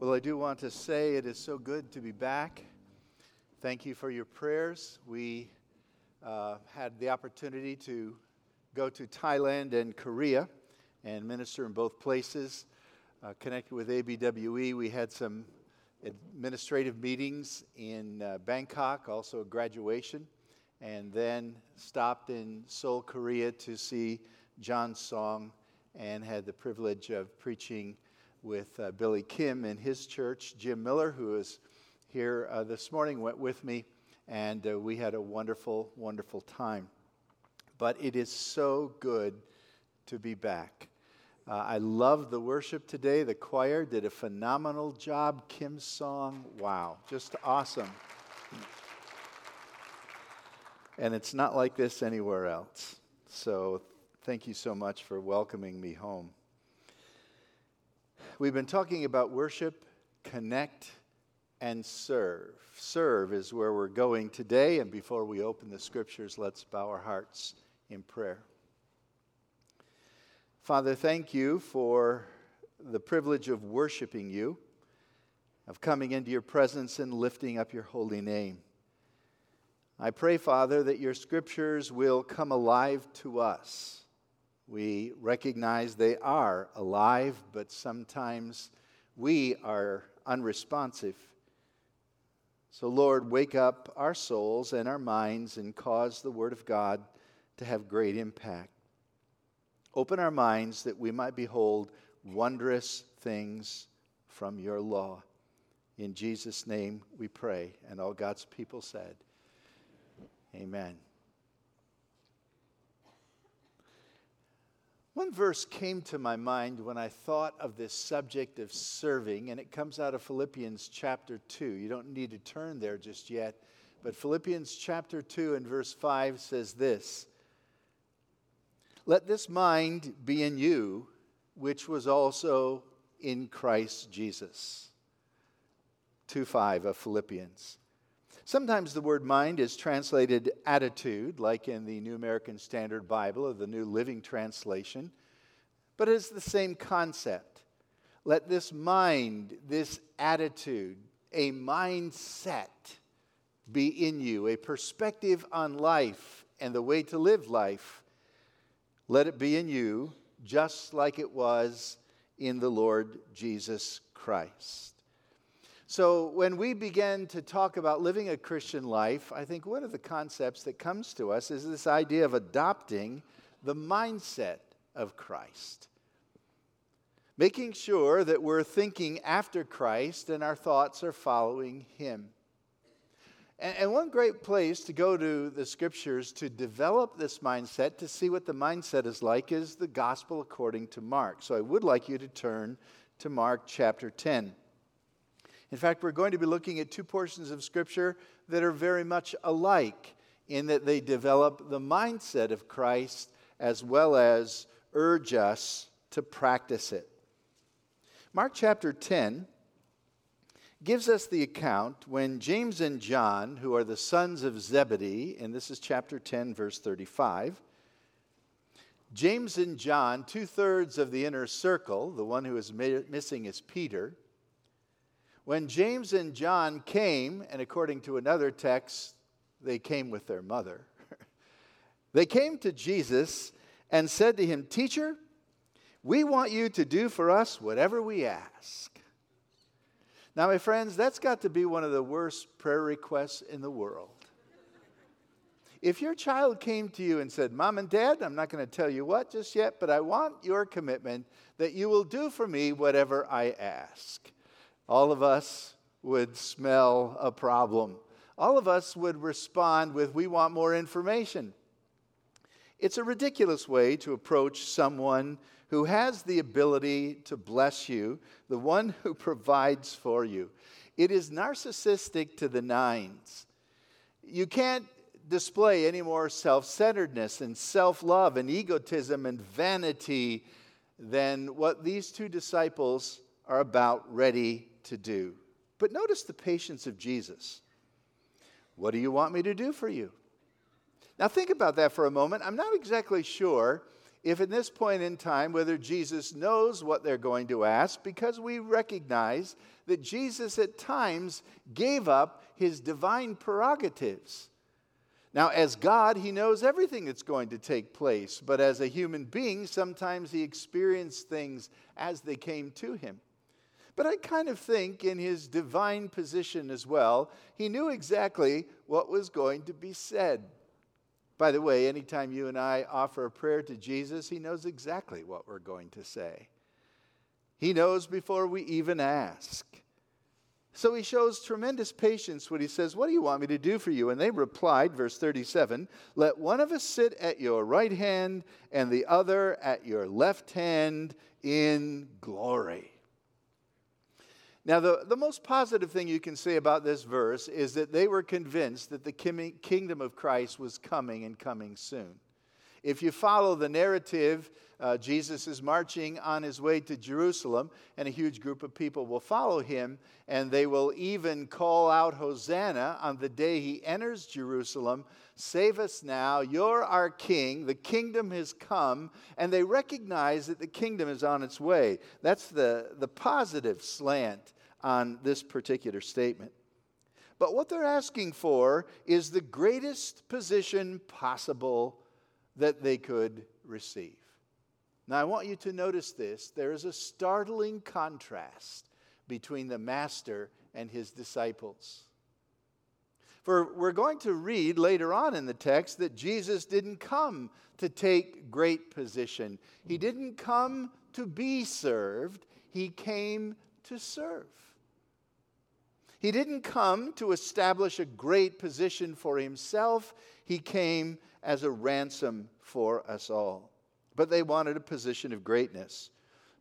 Well, I do want to say it is so good to be back. Thank you for your prayers. We uh, had the opportunity to go to Thailand and Korea and minister in both places. Uh, connected with ABWE, we had some administrative meetings in uh, Bangkok, also a graduation, and then stopped in Seoul, Korea to see John Song and had the privilege of preaching with uh, Billy Kim in his church. Jim Miller, who is here uh, this morning, went with me, and uh, we had a wonderful, wonderful time. But it is so good to be back. Uh, I love the worship today. The choir did a phenomenal job. Kim's song, wow, just awesome. And it's not like this anywhere else. So thank you so much for welcoming me home. We've been talking about worship, connect, and serve. Serve is where we're going today, and before we open the scriptures, let's bow our hearts in prayer. Father, thank you for the privilege of worshiping you, of coming into your presence and lifting up your holy name. I pray, Father, that your scriptures will come alive to us we recognize they are alive, but sometimes we are unresponsive. So, Lord, wake up our souls and our minds and cause the Word of God to have great impact. Open our minds that we might behold wondrous things from your law. In Jesus' name we pray. And all God's people said, Amen. One verse came to my mind when I thought of this subject of serving, and it comes out of Philippians chapter 2. You don't need to turn there just yet, but Philippians chapter 2 and verse 5 says this Let this mind be in you, which was also in Christ Jesus. 2 5 of Philippians. Sometimes the word mind is translated attitude, like in the New American Standard Bible or the New Living Translation, but it's the same concept. Let this mind, this attitude, a mindset be in you, a perspective on life and the way to live life. Let it be in you, just like it was in the Lord Jesus Christ. So, when we begin to talk about living a Christian life, I think one of the concepts that comes to us is this idea of adopting the mindset of Christ. Making sure that we're thinking after Christ and our thoughts are following Him. And, one great place to go to the scriptures to develop this mindset, to see what the mindset is like, is the gospel according to Mark. So, I would like you to turn to Mark chapter 10. In fact, we're going to be looking at two portions of Scripture that are very much alike in that they develop the mindset of Christ as well as urge us to practice it. Mark chapter 10 gives us the account when James and John, who are the sons of Zebedee, and this is chapter 10, verse 35. James and John, two thirds of the inner circle, the one who is missing is Peter, when James and John came, and according to another text, they came with their mother, they came to Jesus and said to him, Teacher, we want you to do for us whatever we ask. Now, my friends, that's got to be one of the worst prayer requests in the world. If your child came to you and said, Mom and Dad, I'm not going to tell you what just yet, but I want your commitment that you will do for me whatever I ask all of us would smell a problem. All of us would respond with, We want more information. It's a ridiculous way to approach someone who has the ability to bless you, the one who provides for you. It is narcissistic to the nines. You can't display any more self centeredness and self love and egotism and vanity than what these two disciples are about ready to do. But notice the patience of Jesus. What do you want me to do for you? Now, think about that for a moment. I'm not exactly sure if at this point in time whether Jesus knows what they're going to ask because we recognize that Jesus at times gave up his divine prerogatives. Now, as God, he knows everything that's going to take place, but as a human being, sometimes he experienced things as they came to him. But I kind of think in his divine position as well, he knew exactly what was going to be said. By the way, anytime you and I offer a prayer to Jesus, he knows exactly what we're going to say. He knows before we even ask. So he shows tremendous patience when he says, What do you want me to do for you? And they replied, verse 37 Let one of us sit at your right hand and the other at your left hand in glory. Now, the, the most positive thing you can say about this verse is that they were convinced that the kingdom of Christ was coming and coming soon. If you follow the narrative, uh, Jesus is marching on his way to Jerusalem, and a huge group of people will follow him, and they will even call out Hosanna on the day he enters Jerusalem Save us now, you're our king, the kingdom has come, and they recognize that the kingdom is on its way. That's the, the positive slant on this particular statement. But what they're asking for is the greatest position possible that they could receive. Now, I want you to notice this. There is a startling contrast between the master and his disciples. For we're going to read later on in the text that Jesus didn't come to take great position, he didn't come to be served, he came to serve. He didn't come to establish a great position for himself, he came as a ransom for us all. But they wanted a position of greatness.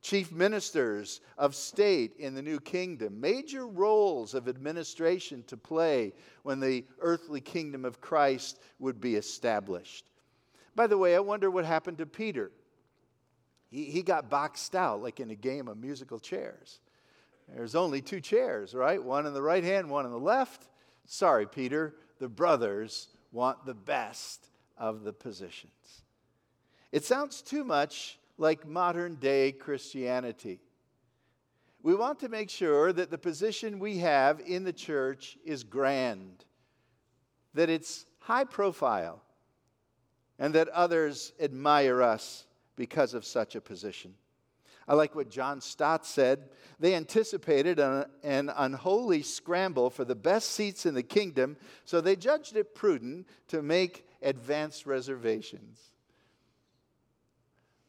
Chief ministers of state in the new kingdom, major roles of administration to play when the earthly kingdom of Christ would be established. By the way, I wonder what happened to Peter. He, he got boxed out like in a game of musical chairs. There's only two chairs, right? One in the right hand, one in the left. Sorry, Peter, the brothers want the best of the positions. It sounds too much like modern day Christianity. We want to make sure that the position we have in the church is grand, that it's high profile, and that others admire us because of such a position. I like what John Stott said. They anticipated an, an, unholy scramble for the best seats in the kingdom, so they judged it prudent to make advance reservations.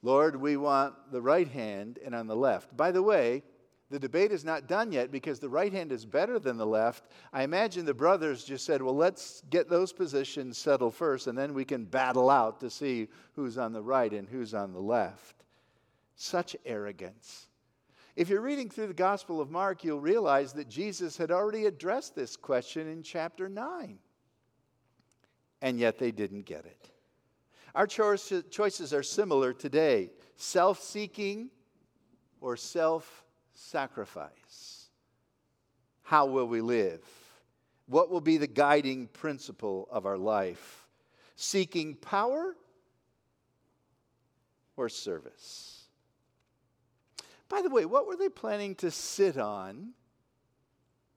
Lord, we want the right hand and on the left. By the way, the debate is not done yet because the right hand is better than the left. I imagine the brothers just said, well, let's get those positions settled first, and then we can battle out to see who's on the right and who's on the left. Such arrogance. If you're reading through the Gospel of Mark, you'll realize that Jesus had already addressed this question in chapter 9. And yet they didn't get it. Our choices are similar today self seeking or self sacrifice. How will we live? What will be the guiding principle of our life? Seeking power or service? By the way, what were they planning to sit on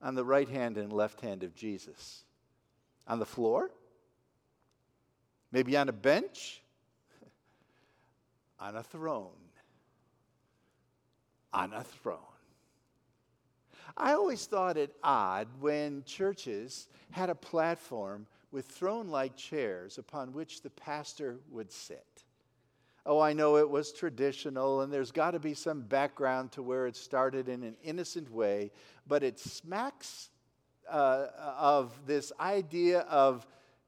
on the right hand and left hand of Jesus? On the floor? Maybe on a bench, on a throne. On a throne. I always thought it odd when churches had a platform with throne like chairs upon which the pastor would sit. Oh, I know it was traditional, and there's got to be some background to where it started in an innocent way, but it smacks uh, of this idea of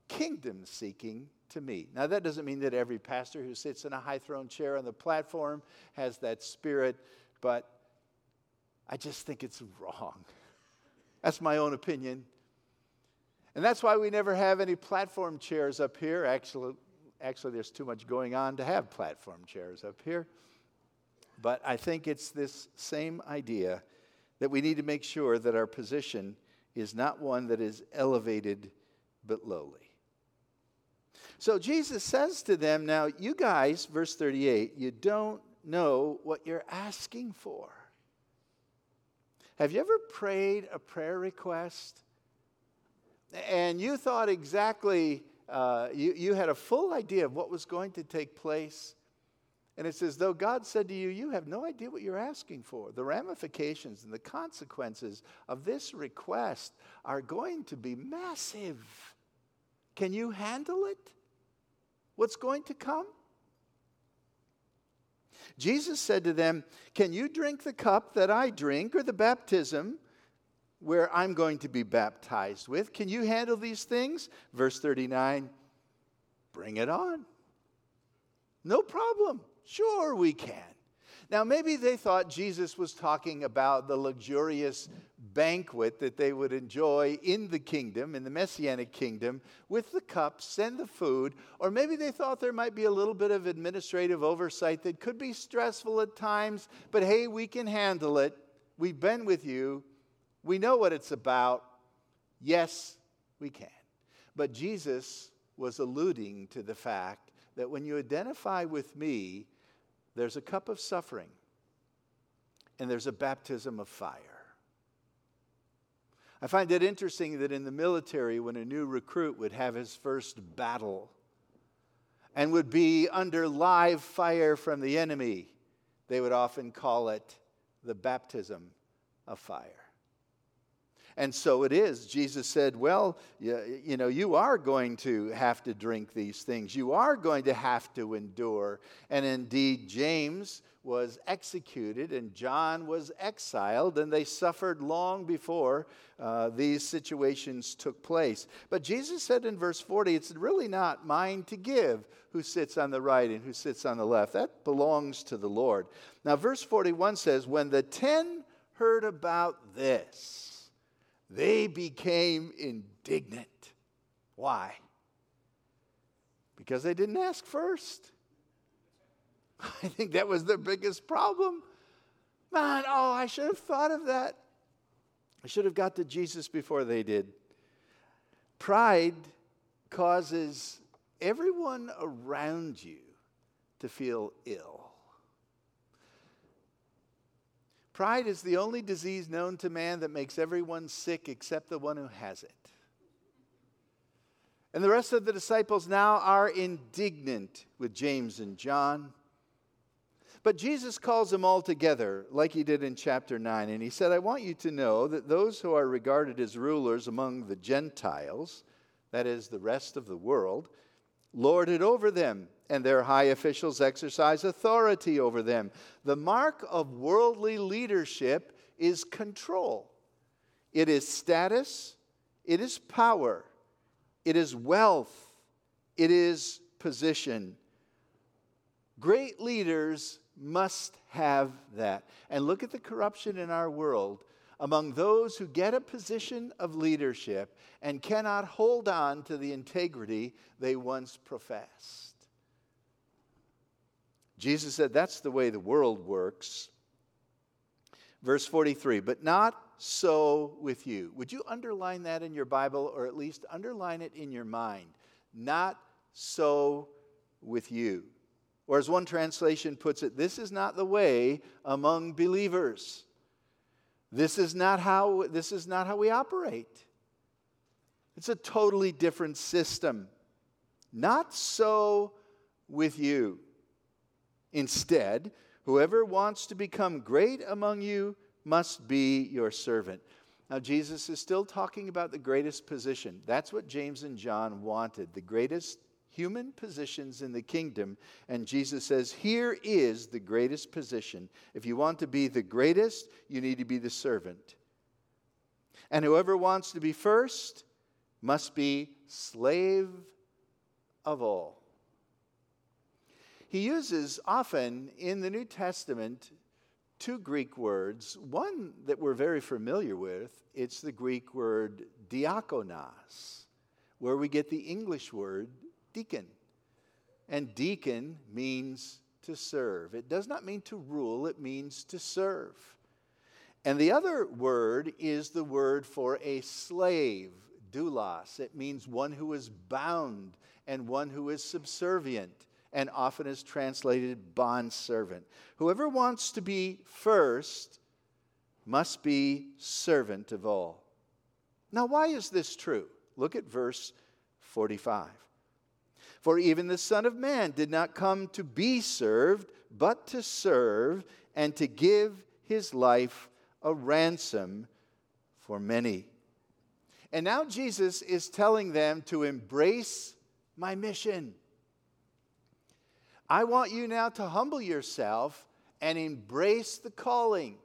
kingdom seeking to me. Now, that doesn't mean that every pastor who sits in a high throne chair on the platform has that spirit, but I just think it's wrong. That's my own opinion. And that's why we never have any platform chairs up here. Actually, actually, there's too much going on to have platform chairs up here. But I think it's this same idea that we need to make sure that our position is not one that is elevated but lowly. So Jesus says to them, Now, you guys, verse 38, you don't know what you're asking for. Have you ever prayed a prayer request and you thought exactly, uh, you, you had a full idea of what was going to take place? And it's as though God said to you, You have no idea what you're asking for. The ramifications and the consequences of this request are going to be massive. Can you handle it? What's going to come? Jesus said to them, Can you drink the cup that I drink, or the baptism where I'm going to be baptized with? Can you handle these things? Verse 39 Bring it on. No problem. Sure, we can. Now, maybe they thought Jesus was talking about the luxurious banquet that they would enjoy in the kingdom, in the messianic kingdom, with the cups and the food. Or maybe they thought there might be a little bit of administrative oversight that could be stressful at times, but hey, we can handle it. We've been with you, we know what it's about. Yes, we can. But Jesus was alluding to the fact that when you identify with me, there's a cup of suffering and there's a baptism of fire. I find it interesting that in the military, when a new recruit would have his first battle and would be under live fire from the enemy, they would often call it the baptism of fire. And so it is. Jesus said, Well, you, you, know, you are going to have to drink these things. You are going to have to endure. And indeed, James was executed and John was exiled, and they suffered long before uh, these situations took place. But Jesus said in verse 40, It's really not mine to give who sits on the right and who sits on the left. That belongs to the Lord. Now, verse 41 says, When the ten heard about this, they became indignant. Why? Because they didn't ask first. I think that was their biggest problem. Man, oh, I should have thought of that. I should have got to Jesus before they did. Pride causes everyone around you to feel ill. Pride is the only disease known to man that makes everyone sick except the one who has it. And the rest of the disciples now are indignant with James and John. But Jesus calls them all together, like he did in chapter 9. And he said, I want you to know that those who are regarded as rulers among the Gentiles, that is, the rest of the world, lord it over them and their high officials exercise authority over them. The mark of worldly leadership is control, it is status, it is power, it is wealth, it is position. Great leaders must have that. And look at the corruption in our world among those who get a position of leadership and cannot hold on to the integrity they once professed. Jesus said that's the way the world works. Verse 43 But not so with you. Would you underline that in your Bible or at least underline it in your mind? Not so with you. Or as one translation puts it, this is not the way among believers. This is not how, this is not how we operate. It's a totally different system. Not so with you. Instead, whoever wants to become great among you must be your servant. Now, Jesus is still talking about the greatest position. That's what James and John wanted the greatest human positions in the kingdom. And Jesus says, Here is the greatest position. If you want to be the greatest, you need to be the servant. And whoever wants to be first must be slave of all. He uses often in the New Testament two Greek words, one that we're very familiar with, it's the Greek word diakonos, where we get the English word deacon. And deacon means to serve. It does not mean to rule, it means to serve. And the other word is the word for a slave, doulos. It means one who is bound and one who is subservient, and often is translated bondservant. Whoever wants to be first must be servant of all. Now, why is this true? Look at verse 45. For even the Son of Man did not come to be served, but to serve and to give his life a ransom for many. And now Jesus is telling them to embrace my mission. I want you now to humble yourself and embrace the calling.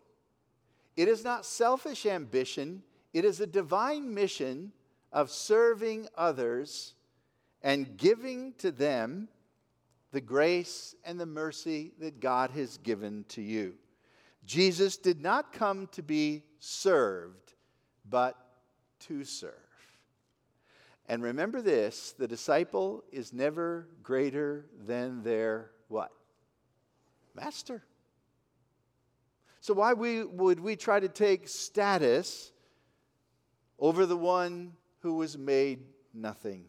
It is not selfish ambition, it is a divine mission of serving others and giving to them the grace and the mercy that God has given to you. Jesus did not come to be served, but to serve. And remember this the disciple is never greater than their what? Master. So, why we, would we try to take status over the one who was made nothing?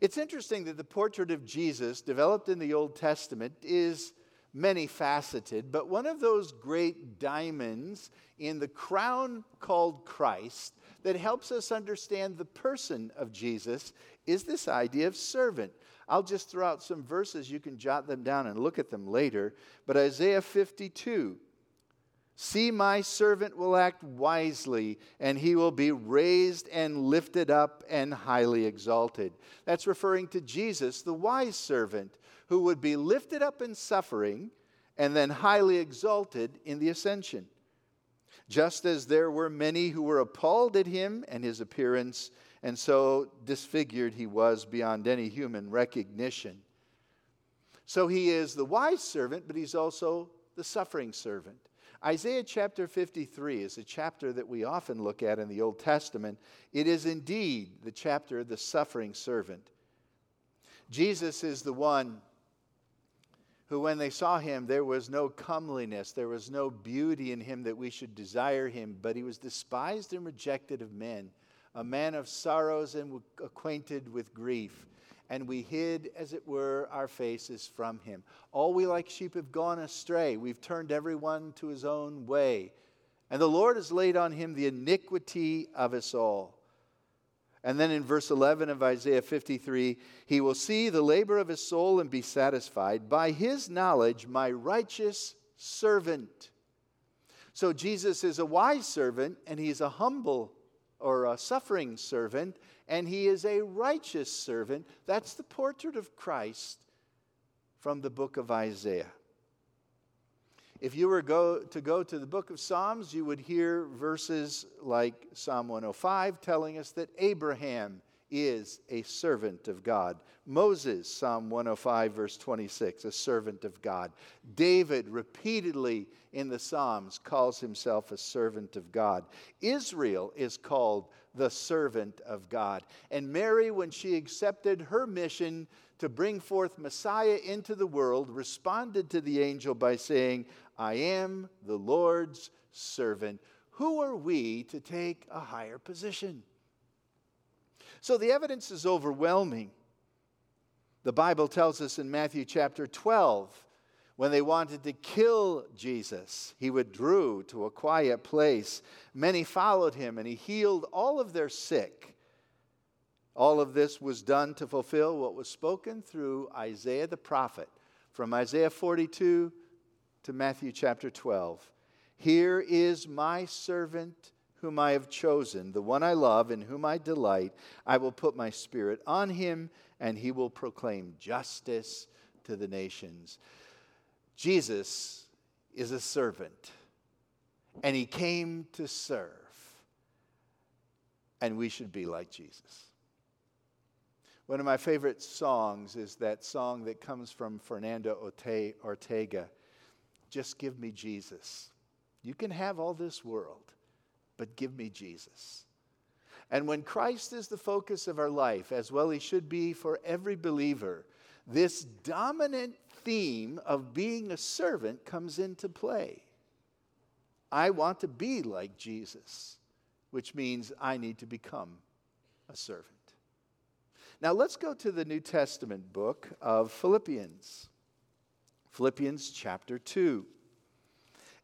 It's interesting that the portrait of Jesus developed in the Old Testament is many faceted, but one of those great diamonds in the crown called Christ that helps us understand the person of Jesus is this idea of servant. I'll just throw out some verses. You can jot them down and look at them later. But Isaiah 52 See, my servant will act wisely, and he will be raised and lifted up and highly exalted. That's referring to Jesus, the wise servant, who would be lifted up in suffering and then highly exalted in the ascension. Just as there were many who were appalled at him and his appearance, and so disfigured he was beyond any human recognition. So he is the wise servant, but he's also the suffering servant. Isaiah chapter 53 is a chapter that we often look at in the Old Testament. It is indeed the chapter of the suffering servant. Jesus is the one who, when they saw him, there was no comeliness, there was no beauty in him that we should desire him, but he was despised and rejected of men, a man of sorrows and acquainted with grief and we hid, as it were, our faces from him. All we like sheep have gone astray. We've turned everyone to his own way. And the Lord has laid on him the iniquity of us all. And then in verse 11 of Isaiah 53, he will see the labor of his soul and be satisfied. By his knowledge, my righteous servant. So Jesus is a wise servant and he's a humble or a suffering servant and he is a righteous servant. That's the portrait of Christ from the book of Isaiah. If you were go, to go to the book of Psalms, you would hear verses like Psalm 105 telling us that Abraham is a servant of God. Moses, Psalm 105, verse 26, a servant of God. David, repeatedly in the Psalms, calls himself a servant of God. Israel is called the servant of God. And Mary, when she accepted her mission to bring forth Messiah into the world, responded to the angel by saying, I am the Lord's servant. Who are we to take a higher position? So the evidence is overwhelming. The Bible tells us in Matthew chapter 12 when they wanted to kill Jesus, he withdrew to a quiet place. Many followed him, and he healed all of their sick. All of this was done to fulfill what was spoken through Isaiah the prophet, from Isaiah 42 to Matthew chapter 12. Here is my servant whom I have chosen, the one I love, in whom I delight. I will put my spirit on him, and he will proclaim justice to the nations. Jesus is a servant, and he came to serve. And we should be like Jesus. One of my favorite songs is that song that comes from Fernando Ortega Just give me Jesus. You can have all this world, but give me Jesus. And when Christ is the focus of our life, as well he should be for every believer, this dominant theme of being a servant comes into play. I want to be like Jesus, which means I need to become a servant. Now let's go to the New Testament book of Philippians. Philippians chapter 2.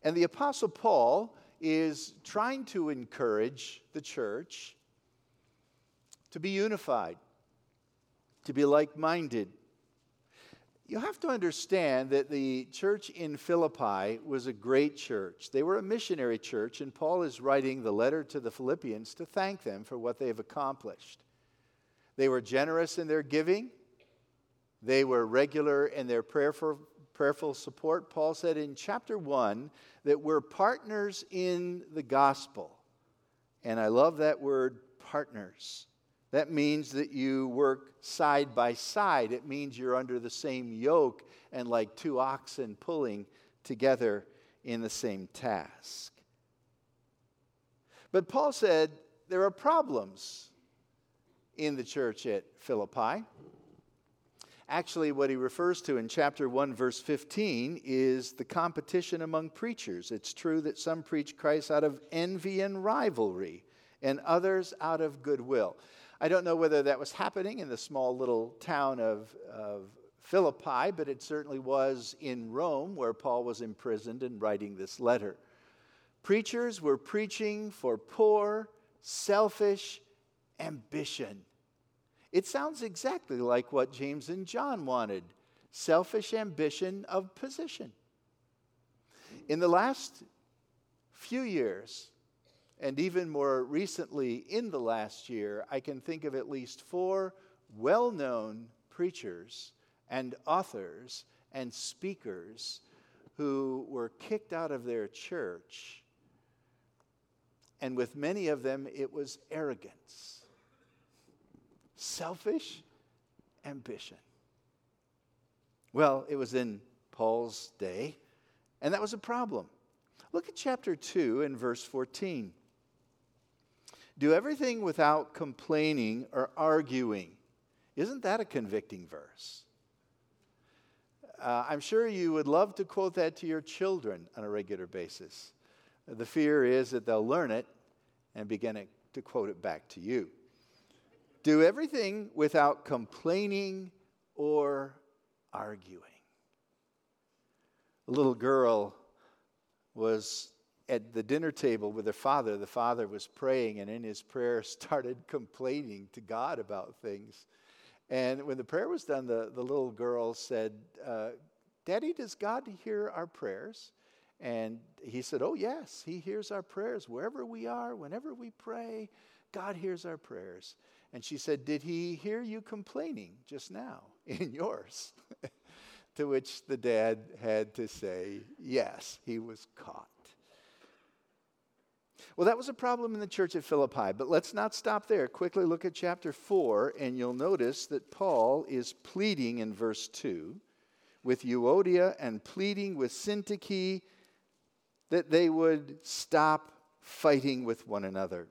And the Apostle Paul is trying to encourage the church to be unified, to be like minded. You have to understand that the church in Philippi was a great church. They were a missionary church, and Paul is writing the letter to the Philippians to thank them for what they have accomplished. They were generous in their giving, they were regular in their prayerful, prayerful support. Paul said in chapter 1 that we're partners in the gospel. And I love that word, partners. That means that you work side by side. It means you're under the same yoke and like two oxen pulling together in the same task. But Paul said there are problems in the church at Philippi. Actually, what he refers to in chapter 1, verse 15, is the competition among preachers. It's true that some preach Christ out of envy and rivalry, and others out of goodwill. I don't know whether that was happening in the small little town of, of Philippi, but it certainly was in Rome where Paul was imprisoned and writing this letter. Preachers were preaching for poor, selfish ambition. It sounds exactly like what James and John wanted selfish ambition of position. In the last few years, and even more recently in the last year, I can think of at least four well known preachers and authors and speakers who were kicked out of their church. And with many of them, it was arrogance selfish ambition. Well, it was in Paul's day, and that was a problem. Look at chapter 2 and verse 14. Do everything without complaining or arguing. Isn't that a convicting verse? Uh, I'm sure you would love to quote that to your children on a regular basis. The fear is that they'll learn it and begin to quote it back to you. Do everything without complaining or arguing. A little girl was at the dinner table with her father. The father was praying, and in his prayer, started complaining to God about things. And when the prayer was done, the, the little girl said, uh, Daddy, does God hear our prayers? And he said, Oh, yes, he hears our prayers wherever we are, whenever we pray. God hears our prayers. And she said, Did he hear you complaining just now in yours? to which the dad had to say, Yes, he was caught. Well, that was a problem in the church at Philippi, but let's not stop there. Quickly look at chapter 4, and you'll notice that Paul is pleading in verse 2 with Euodia and pleading with Syntyche that they would stop fighting with one another.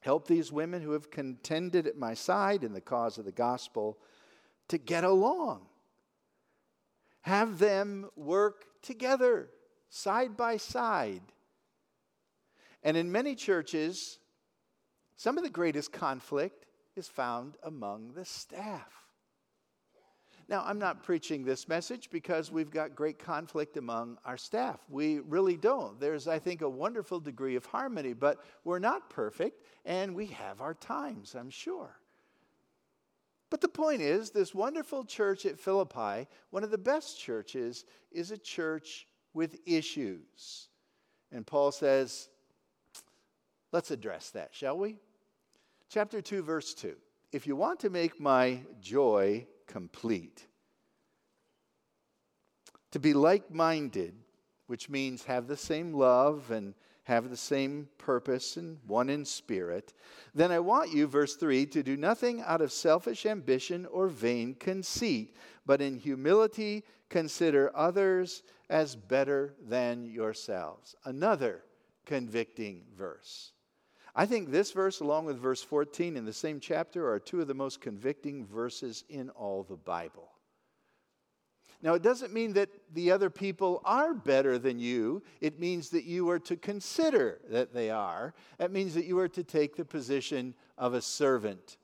Help these women who have contended at my side in the cause of the gospel to get along. Have them work together, side by side. And in many churches, some of the greatest conflict is found among the staff. Now, I'm not preaching this message because we've got great conflict among our staff. We really don't. There's, I think, a wonderful degree of harmony, but we're not perfect, and we have our times, I'm sure. But the point is, this wonderful church at Philippi, one of the best churches, is a church with issues. And Paul says, let's address that, shall we? Chapter 2, verse 2. If you want to make my joy complete. To be like minded, which means have the same love and have the same purpose and one in spirit, then I want you, verse 3, to do nothing out of selfish ambition or vain conceit, but in humility consider others as better than yourselves. Another convicting verse. I think this verse, along with verse 14 in the same chapter, are two of the most convicting verses in all the Bible. Now, it doesn't mean that the other people are better than you. It means that you are to consider that they are. That means that you are to take the position of a servant.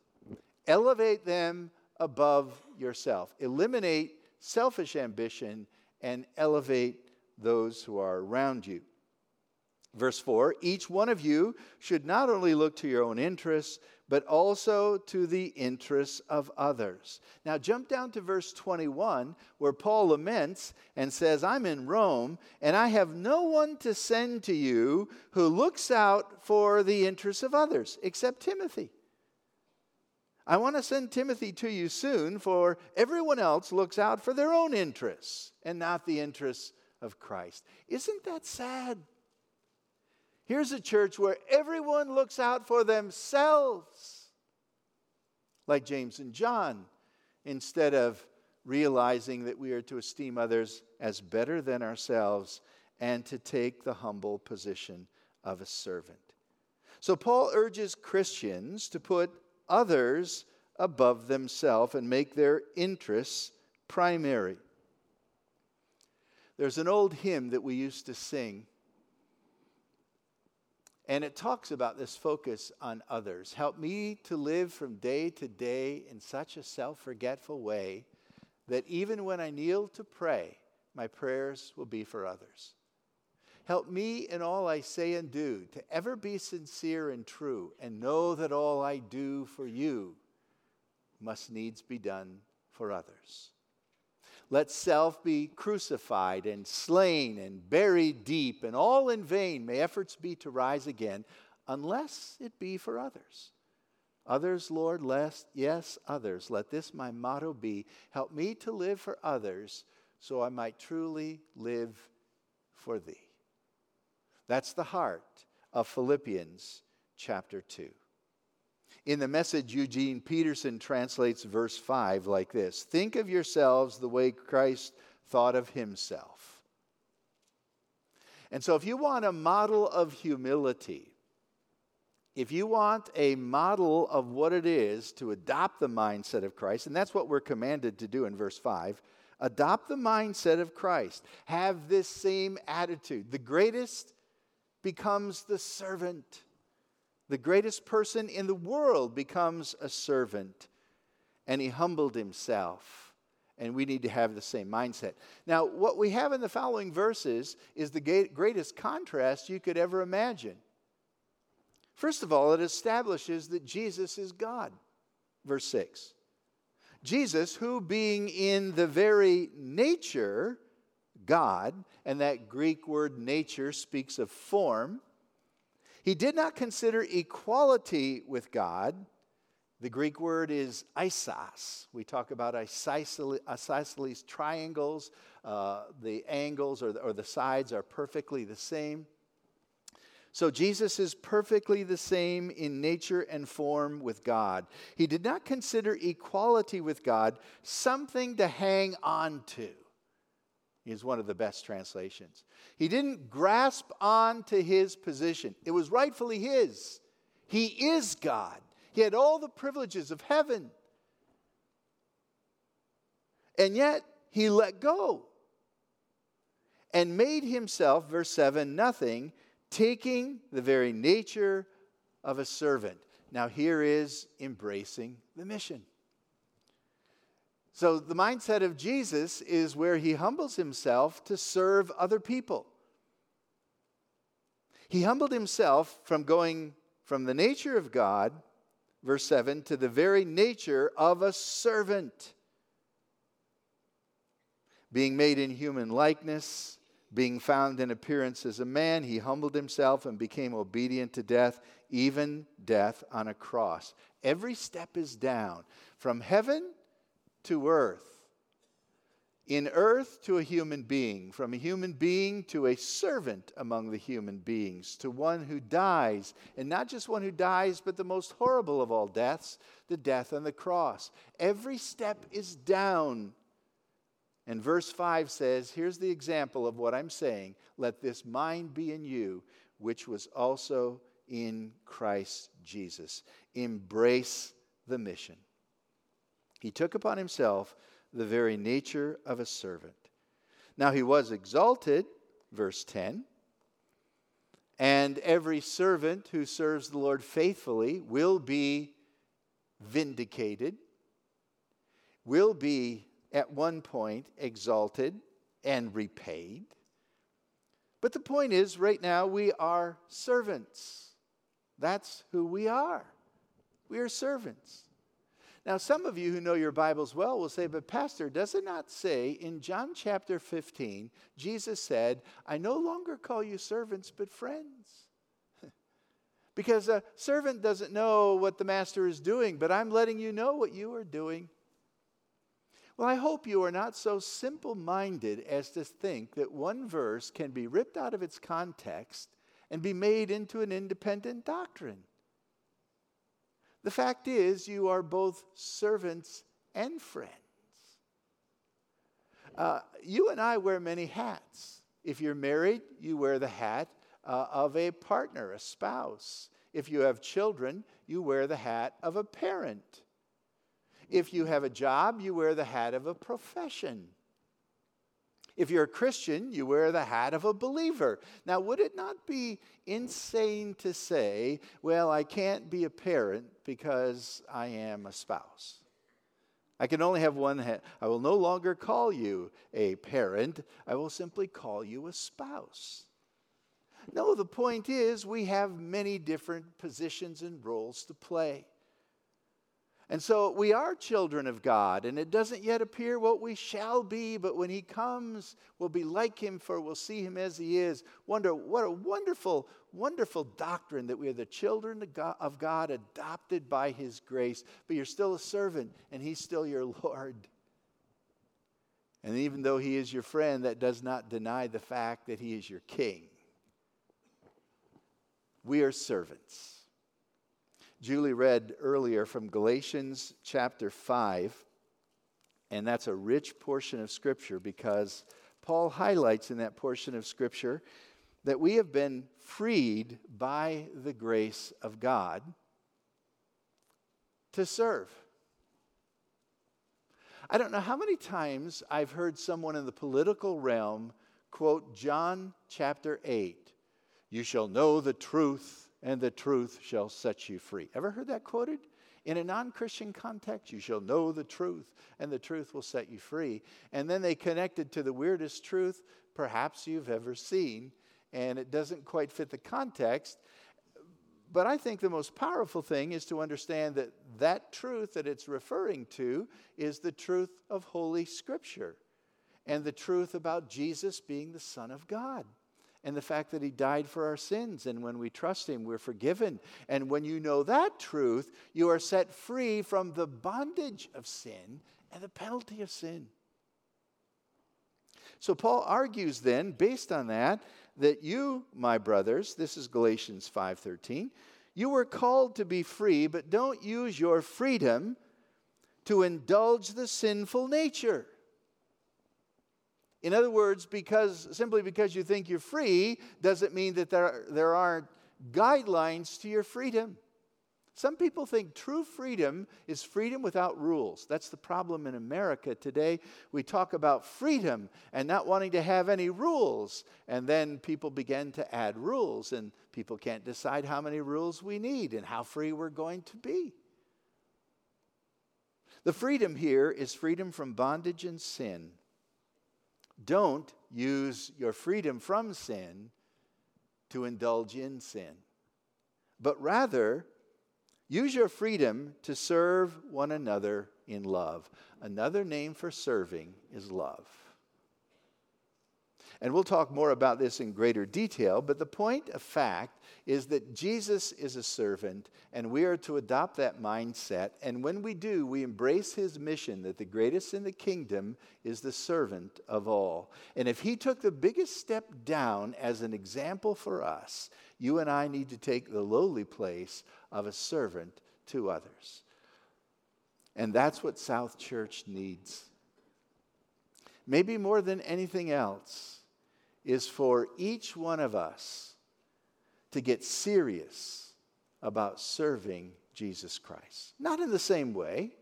Elevate them above yourself. Eliminate selfish ambition and elevate those who are around you. Verse 4 Each one of you should not only look to your own interests, but also to the interests of others. Now, jump down to verse 21, where Paul laments and says, I'm in Rome, and I have no one to send to you who looks out for the interests of others, except Timothy. I want to send Timothy to you soon, for everyone else looks out for their own interests and not the interests of Christ. Isn't that sad? Here's a church where everyone looks out for themselves, like James and John, instead of realizing that we are to esteem others as better than ourselves and to take the humble position of a servant. So, Paul urges Christians to put others above themselves and make their interests primary. There's an old hymn that we used to sing and it talks about this focus on others. Help me to live from day to day in such a self forgetful way that even when I kneel to pray, my prayers will be for others. Help me in all I say and do to ever be sincere and true, and know that all I do for you must needs be done for others. Let self be crucified and slain and buried deep, and all in vain may efforts be to rise again, unless it be for others. Others, Lord, lest, yes, others. Let this my motto be help me to live for others so I might truly live for thee. That's the heart of Philippians chapter 2. In the message, Eugene Peterson translates verse 5 like this Think of yourselves the way Christ thought of himself. And so, if you want a model of humility, if you want a model of what it is to adopt the mindset of Christ, and that's what we're commanded to do in verse 5, adopt the mindset of Christ. Have this same attitude. The greatest becomes the servant. The greatest person in the world becomes a servant, and he humbled himself. And we need to have the same mindset. Now, what we have in the following verses is the greatest contrast you could ever imagine. First of all, it establishes that Jesus is God. Verse 6. Jesus, who being in the very nature God, and that Greek word nature speaks of form, he did not consider equality with God. The Greek word is isos. We talk about isosceles triangles. Uh, the angles or the, or the sides are perfectly the same. So Jesus is perfectly the same in nature and form with God. He did not consider equality with God something to hang on to is one of the best translations. He didn't grasp on to his position, it was rightfully his. He is God, he had all the privileges of heaven. And yet, he let go and made himself, verse 7, nothing, taking the very nature of a servant. Now, here is embracing the mission. So, the mindset of Jesus is where he humbles himself to serve other people. He humbled himself from going from the nature of God, verse 7, to the very nature of a servant. Being made in human likeness, being found in appearance as a man, he humbled himself and became obedient to death, even death on a cross. Every step is down. From heaven to earth. In earth to a human being, from a human being to a servant among the human beings, to one who dies, and not just one who dies, but the most horrible of all deaths, the death on the cross. Every step is down. And verse 5 says, Here's the example of what I'm saying. Let this mind be in you, which was also in Christ Jesus. Embrace the mission. He took upon himself the very nature of a servant. Now he was exalted, verse 10, and every servant who serves the Lord faithfully will be vindicated, will be at one point exalted and repaid. But the point is, right now, we are servants. That's who we are. We are servants. Now, some of you who know your Bibles well will say, but Pastor, does it not say in John chapter 15, Jesus said, I no longer call you servants, but friends? because a servant doesn't know what the master is doing, but I'm letting you know what you are doing. Well, I hope you are not so simple minded as to think that one verse can be ripped out of its context and be made into an independent doctrine. The fact is, you are both servants and friends. Uh, you and I wear many hats. If you're married, you wear the hat uh, of a partner, a spouse. If you have children, you wear the hat of a parent. If you have a job, you wear the hat of a profession. If you're a Christian, you wear the hat of a believer. Now, would it not be insane to say, well, I can't be a parent because I am a spouse? I can only have one hat. I will no longer call you a parent, I will simply call you a spouse. No, the point is, we have many different positions and roles to play. And so we are children of God, and it doesn't yet appear what we shall be, but when He comes, we'll be like Him, for we'll see Him as He is. Wonder what a wonderful, wonderful doctrine that we are the children of God, adopted by His grace, but you're still a servant, and He's still your Lord. And even though He is your friend, that does not deny the fact that He is your King. We are servants. Julie read earlier from Galatians chapter 5, and that's a rich portion of Scripture because Paul highlights in that portion of Scripture that we have been freed by the grace of God to serve. I don't know how many times I've heard someone in the political realm quote John chapter 8 You shall know the truth, and the truth shall set you free. Ever heard that quoted? In a non Christian context, you shall know the truth, and the truth will set you free. And then they connected to the weirdest truth perhaps you've ever seen, and it doesn't quite fit the context. But I think the most powerful thing is to understand that that truth that it's referring to is the truth of Holy Scripture and the truth about Jesus being the Son of God and the fact that he died for our sins. And when we trust him, we're forgiven. And when you know that truth, you are set free from the bondage of sin and the penalty of sin. So Paul argues then based on that that you my brothers this is Galatians 5:13 you were called to be free but don't use your freedom to indulge the sinful nature in other words, because simply because you think you're free doesn't mean that there, there aren't guidelines to your freedom. Some people think true freedom is freedom without rules. That's the problem in America today. We talk about freedom and not wanting to have any rules. And then people begin to add rules, and people can't decide how many rules we need and how free we're going to be. The freedom here is freedom from bondage and sin don't use your freedom from sin to indulge in sin, but rather use your freedom to serve one another in love. Another name for serving is love. And we'll talk more about this in greater detail, but the point of fact is that Jesus is a servant, and we are to adopt that mindset. And when we do, we embrace his mission that the greatest in the kingdom is the servant of all. And if he took the biggest step down as an example for us, you and I need to take the lowly place of a servant to others. And that's what South Church needs. Maybe more than anything else is for each one of us to get serious about serving Jesus Christ. Not in the same way,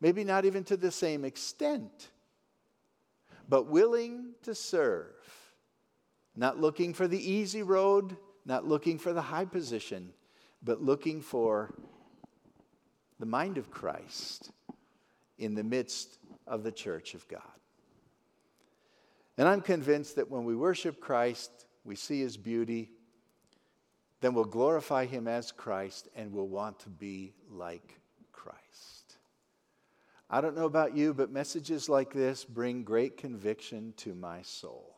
maybe not even to the same extent, but willing to serve. Not looking for the easy road, not looking for the high position, but looking for the mind of Christ in the midst of the church of God. And I'm convinced that when we worship Christ, we see his beauty, then we'll glorify him as Christ and we'll want to be like Christ. I don't know about you, but messages like this bring great conviction to my soul.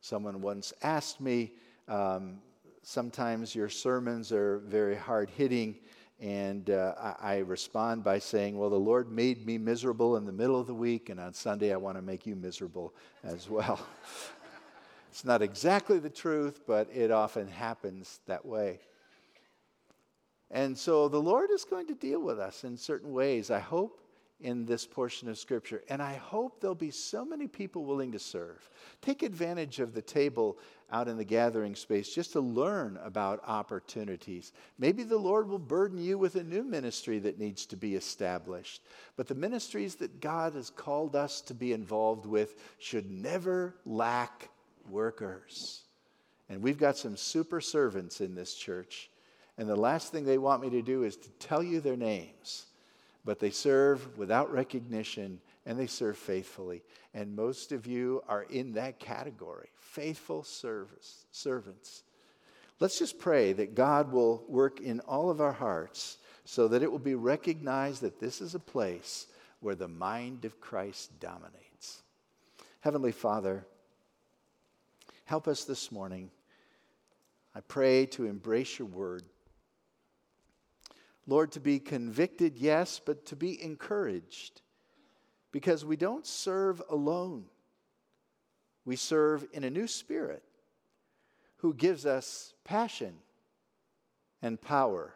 Someone once asked me, um, sometimes your sermons are very hard hitting. And uh, I, I, respond by saying, Well, the Lord made me miserable in the middle of the week, and on Sunday I want to make you miserable as well. it's not exactly the truth, but it often happens that way. And so the Lord is going to deal with us in certain ways. I hope in this portion of Scripture. And I hope there'll be so many people willing to serve. Take advantage of the table out in the gathering space just to learn about opportunities. Maybe the Lord will burden you with a new ministry that needs to be established. But the ministries that God has called us to be involved with should never lack workers. And we've got some super servants in this church. And the last thing they want me to do is to tell you their names but they serve without recognition and they serve faithfully. And most of you are in that category faithful service, servants. Let's just pray that God will work in all of our hearts so that it will be recognized that this is a place where the mind of Christ dominates. Heavenly Father, help us this morning. I pray to embrace your word. Lord, to be convicted, yes, but to be encouraged because we don't serve alone. We serve in a new spirit who gives us passion and power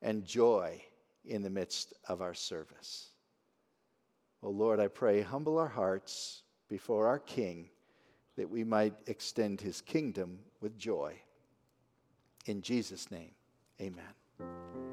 and joy in the midst of our service. Oh Lord, I pray, humble our hearts before our King that we might extend his kingdom with joy. In Jesus' name, amen.